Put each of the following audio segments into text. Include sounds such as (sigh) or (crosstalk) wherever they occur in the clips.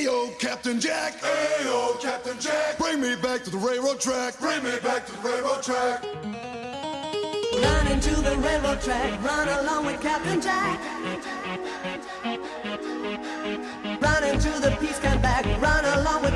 Ayo, Captain Jack. Ayo, Captain Jack. Bring me back to the railroad track. Bring me back to the railroad track. Run into the railroad track. Run along with Captain Jack. Run into the peace camp back. Run along with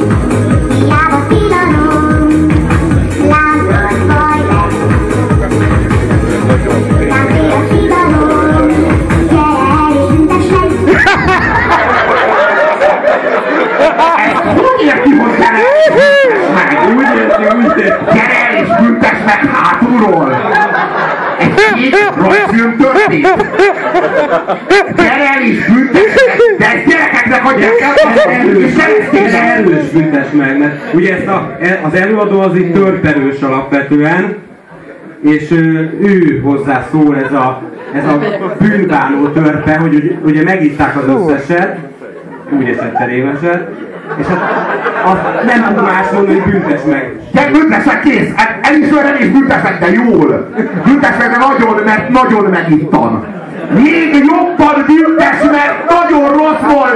We La bocina feeling. Perel is büntetnek, de ezt gyerekeknek adják el, és ez erős büntes meg, mert ugye ezt a, e, az előadó az itt törperős alapvetően, és ő, hozzá szól ez a, ez a bűnbánó törpe, hogy ugye megitták az összeset, úgy esett éveset, és hát azt nem tud más mondani, hogy büntes meg. De büntes meg kész! Hát először nem is büntes de jól! Büntes de nagyon, mert nagyon megittan! Még jobban büntes, mert nagyon rossz a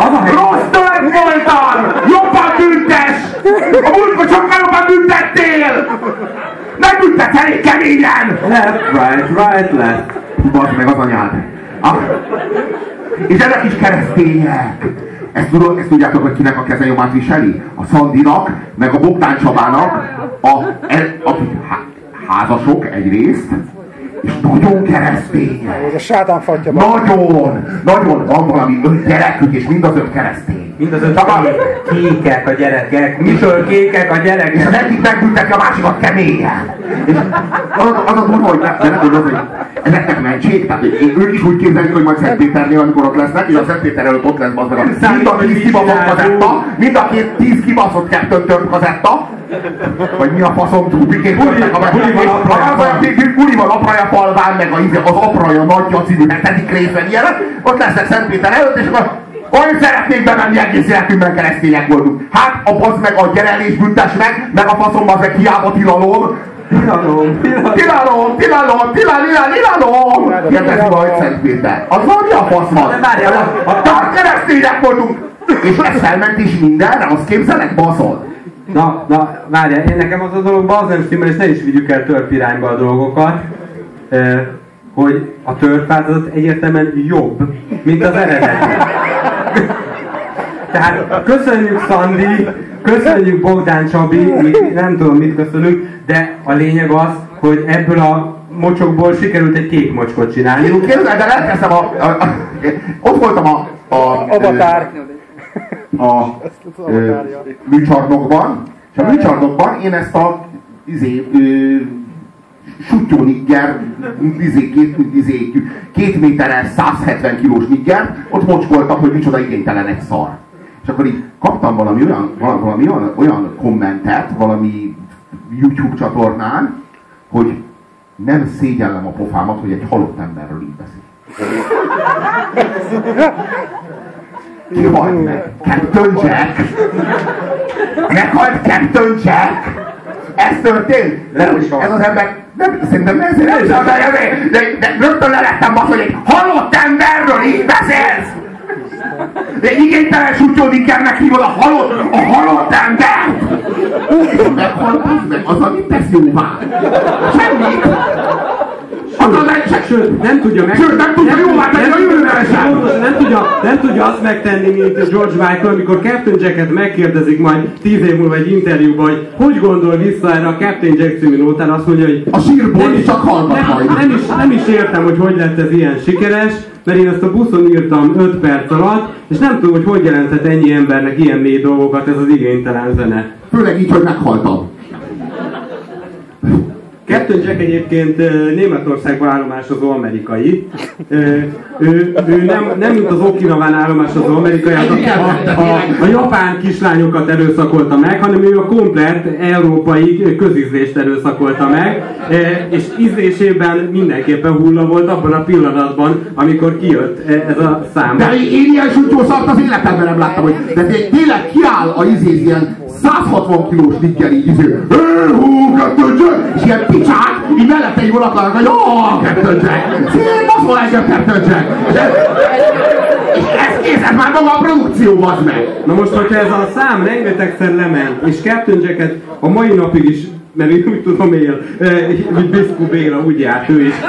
helyzet. Rossz tört voltam! Jobban büntes! A múltkor sokkal jobban büntettél! Nem büntetsz elég keményen! Left, right, right, left. Bazd meg az anyád! Ah. És ezek is keresztények! Ezt, tudod, ezt tudjátok, hogy kinek a kezenyomát viseli? A Szandinak, meg a Bogdán Csabának, a, el, akik há, házasok egyrészt, és nagyon keresztények. Ez a sátán fatja. Nagyon, nagyon van valami öt gyerekük, és mind az öt keresztény. Mind az öt Csak a, kékek a gyerekek. Mitől kékek a és gyerekek? az egyik megbünteti a másikat keményen. És az, az a durva, hogy nem tudod, hogy ezeknek mentség, tehát én, ők is úgy képzelik, hogy majd Szentpéternél, amikor ott lesznek, és a Szentpéter előtt ott lesz az a mind a tíz kibaszott kazetta, mind a két tíz kibaszott kettőn tört kazetta, vagy mi a faszom túlpiként törtek a apraja Buli van apraja falván, meg izé- az apraja nagyja című hetedik részben ilyenek, ott lesznek Szentpéter előtt, és akkor hogy szeretnék bemenni egész életünkben keresztények voltunk. Hát a basz meg a gyerelés büntes meg, meg a faszom az meg hiába tilalom. Tilalom, tilalom. Tilalom, tilalom, tilalom, tilalom! Kérdezi majd Szent Péter. Az valami a fasz van. A- a- Tehát keresztények voltunk. És lesz felmentés mindenre, azt képzelek, baszod. Na, na, várjál, én nekem az a dologban az nem stimmel, és ne is vigyük el törp irányba a dolgokat, hogy a törpváltozat egyértelműen jobb, mint az eredeti. (laughs) Tehát köszönjük Szandi, köszönjük Bogdán Csabi, nem tudom mit köszönünk, de a lényeg az, hogy ebből a mocsokból sikerült egy kék mocskot csinálni. Képzeld el, elkezdtem a, a, a, ott voltam a, a, Avatár. a, a műcsarnokban, és a műcsarnokban én ezt a izé, ö, sutyó nigger, izé, két, izé, két méteres, 170 kilós nigger, ott mocskoltam, hogy micsoda igénytelen egy szar. És akkor így kaptam valami olyan, valami olyan, olyan kommentet, valami YouTube csatornán, hogy nem szégyellem a pofámat, hogy egy halott emberről így beszél. Ki halt meg? Captain Jack? Meghalt Captain Jack? Ez történt? Nem is halt. Ez az ember... Nem, szerintem ez nem is az ember, de, de rögtön lelettem azt, hogy egy halott emberről így beszélsz! De igénytelen sutyódikkernek hívod a halott, a halott ember! Meghalt az meg, az, amit tesz jóvá. Semmit! Az az egy, Sőt, nem tudja meg... Sőt, nem tudja jóvá tenni a. Pontosan, nem tudja, nem tudja azt megtenni, mint George Michael, amikor Captain Jacket megkérdezik majd tíz év múlva egy interjúban, hogy hogy gondol vissza erre a Captain Jack című nótára, azt mondja, hogy A sírból nem is csak hallgat nem, majd. nem, is, nem is értem, hogy hogy lett ez ilyen sikeres, mert én ezt a buszon írtam 5 perc alatt, és nem tudom, hogy hogy jelentett ennyi embernek ilyen mély dolgokat ez az igénytelen zene. Főleg így, hogy meghaltam. Captain Jack egyébként Németországban állomásozó amerikai. Ő, ő nem, nem mint az Okinawán állomásozó amerikai, az a, a, a, a japán kislányokat erőszakolta meg, hanem ő a komplet európai közízlést erőszakolta meg, és ízlésében mindenképpen hulla volt abban a pillanatban, amikor kijött ez a szám. De én, ilyen sutyószart az életemben nem láttam, hogy de té- tényleg kiáll a izé ilyen 160 kilós így izé, "Hé, hú, Jack!" és ilyen picsák, így mellette így vonatlanak, hogy ó, Jack! Szép, baszol engem Jack! És ez, és ez kész, ez már maga a produkció, az meg! Na most, hogyha ez a szám rengetegszer lement, és Jacket a mai napig is mert én úgy tudom él, eh, hogy Biszku Béla úgy járt ő is. (laughs)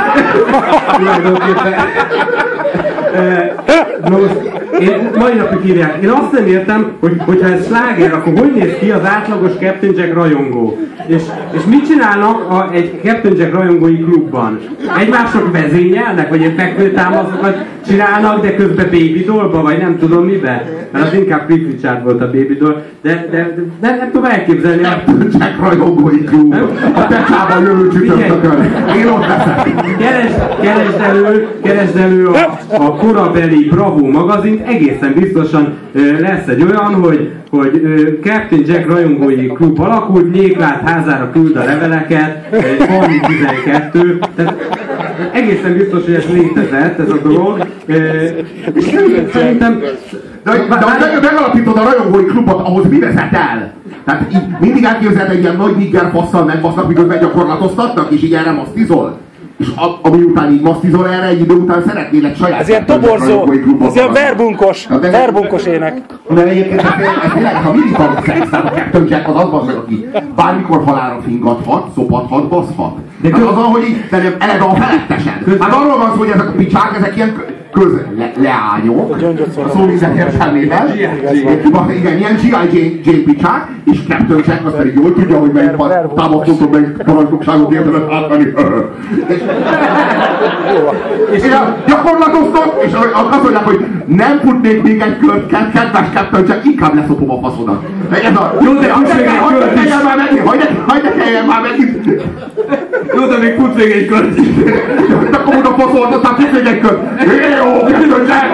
Na most, én mai napig írják. Én azt nem értem, hogy, hogyha ez sláger, akkor hogy néz ki az átlagos Captain Jack rajongó? És, és mit csinálnak a, egy Captain Jack rajongói klubban? Egymásnak vezényelnek, vagy egy fekvőtámaszokat csinálnak, de közben baby dollba, vagy nem tudom miben? Mert az inkább Cliff Richard volt a baby doll, de, de, de, de nem tudom elképzelni. Captain Jack rajongói klub. A Tecsában jövő csütörtökön. Én ott leszek. Keresd, keresd elő, keresd elő a, a korabeli Bravo magazint, egészen biztosan lesz egy olyan, hogy, hogy Captain Jack rajongói klub alakult, Nyéklát házára küld a leveleket, Valmi 12, tehát egészen biztos, hogy ez létezett, ez a dolog, Szerintem... De, de, de hogy megalapítod a rajongói klubot, ahhoz mi vezet el? Tehát így mindig elképzeled egy ilyen nagy nigger passzal megbasznak, miközben gyakorlatoztatnak, és így erre? És a, ami után így masztizol erre, egy idő után szeretnél egy saját Ez ilyen toborzó, ez ilyen verbunkos, de- verbunkos ének. De egyébként ez, ez tényleg, ha mindig van szex, a Captain Jack az az, az meg, aki bármikor halára fingathat, szopathat, baszhat. De hát az, ahogy így, de nem eleve a felettesen. Hát arról van szó, hogy ezek a picsák, ezek ilyen kö- köz le, leányok, a szó minden értelmében. Igen, ilyen G.I. Jane, picsák, és Captain Jack azt pedig jól tudja, hogy melyik támasztótól melyik parancsnokságot érdemes átvenni. És gyakorlatoztok, és azt mondják, hogy nem futnék még egy kört, ked- kedves Captain Jack, inkább leszopom a faszodat. Ez a, jó, de hagyd ne kelljen már megint, hagyd ne- kelljen már megint. Jó, de még futsz még egy kört is. De akkor oda faszolt, aztán fut még egy kört. Jó, lesz.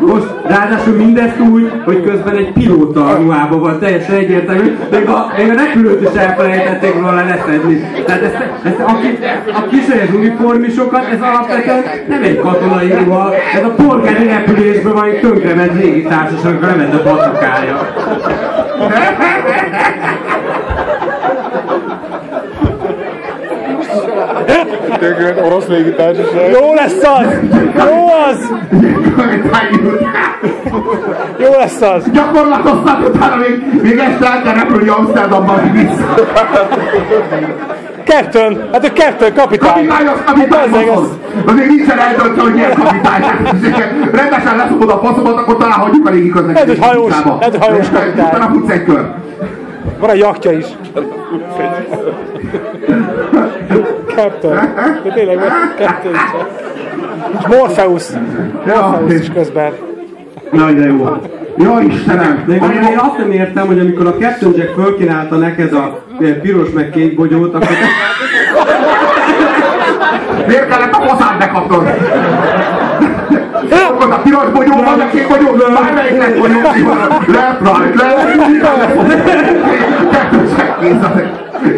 Most ráadásul mindezt úgy, hogy közben egy pilóta ruhában van, teljesen egyértelmű, még a, még a repülőt is elfelejtették volna leszedni. Tehát ezt, ezt aki, a kísérlet uniformisokat, ez alapvetően nem egy katonai ruha, ez a polgári repülésben van egy tönkrement légitársaságnak a lement a (laughs) patokája. Orosz légitársaság. Jó lesz az! Jó az! Jó lesz az! Gyakorlatoztat, utána még, még este el kell repülni Amsterdamba, hogy vissza. Captain! Hát a Captain kapitány! Kapitány az kapitány Bazzeg, faszod. Azért nincsen eldöntve, hogy milyen kapitány. Rendesen leszopod a faszomat, akkor talán hagyjuk a légi Lehet, hogy hajós- lehet, hogy hajós kapitány. Utána futsz egy kör. Van egy jaktja is. (laughs) Captain. De tényleg van Captain is. És Morpheus. Morpheus is közben. Na, de jó. Ja, Istenem! De én, én azt nem értem, hogy amikor a Captain Jack fölkínálta neked a piros meg kék bogyót, akkor Miért kellett a faszát bekapnod? Akkor a piros bogyó, vagy a kék bogyó, bármelyik lett bogyó, left, right,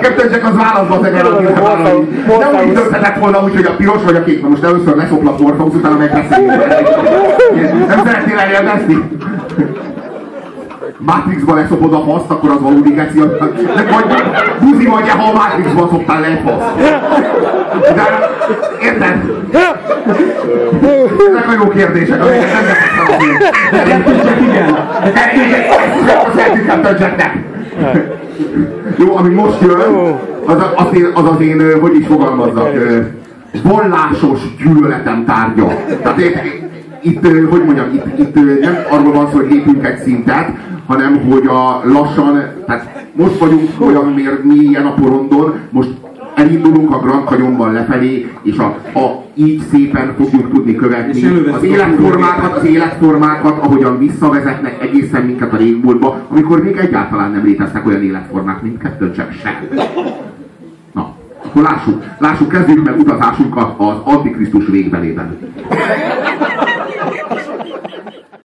Captain Jack az válaszba egyen, amit Nem úgy dönthetett volna úgy, hogy a piros vagy a kék. Na most először leszoplak Morpheus, utána megbeszéljünk. Nem szeretnél elélvezni? Matrixban leszopod a faszt, akkor az valódi geci. De vagy buzi vagy ha a Matrixban szoptál le egy faszt. De érted? Ezek a jó kérdések, amiket nem beszéltem. Captain Jack igen. Jó, ami most jön, az, a- az, én, az az én, hogy is fogalmazzak, vallásos gyűlöletem tárgya. Tehát itt, itt hogy mondjam, itt, itt nem arról van szó, hogy lépünk egy szintet, hanem hogy a lassan, tehát most vagyunk olyan mér, mélyen a porondon, most elindulunk a Grand Canyonban lefelé, és a, a, így szépen fogjuk tudni követni az életformákat, az életformákat, ahogyan visszavezetnek egészen minket a régmúltba, amikor még egyáltalán nem léteztek olyan életformák, mint kettő csak sem. Na, akkor lássuk, lássuk, kezdjük meg utazásunkat az Antikrisztus végbelében.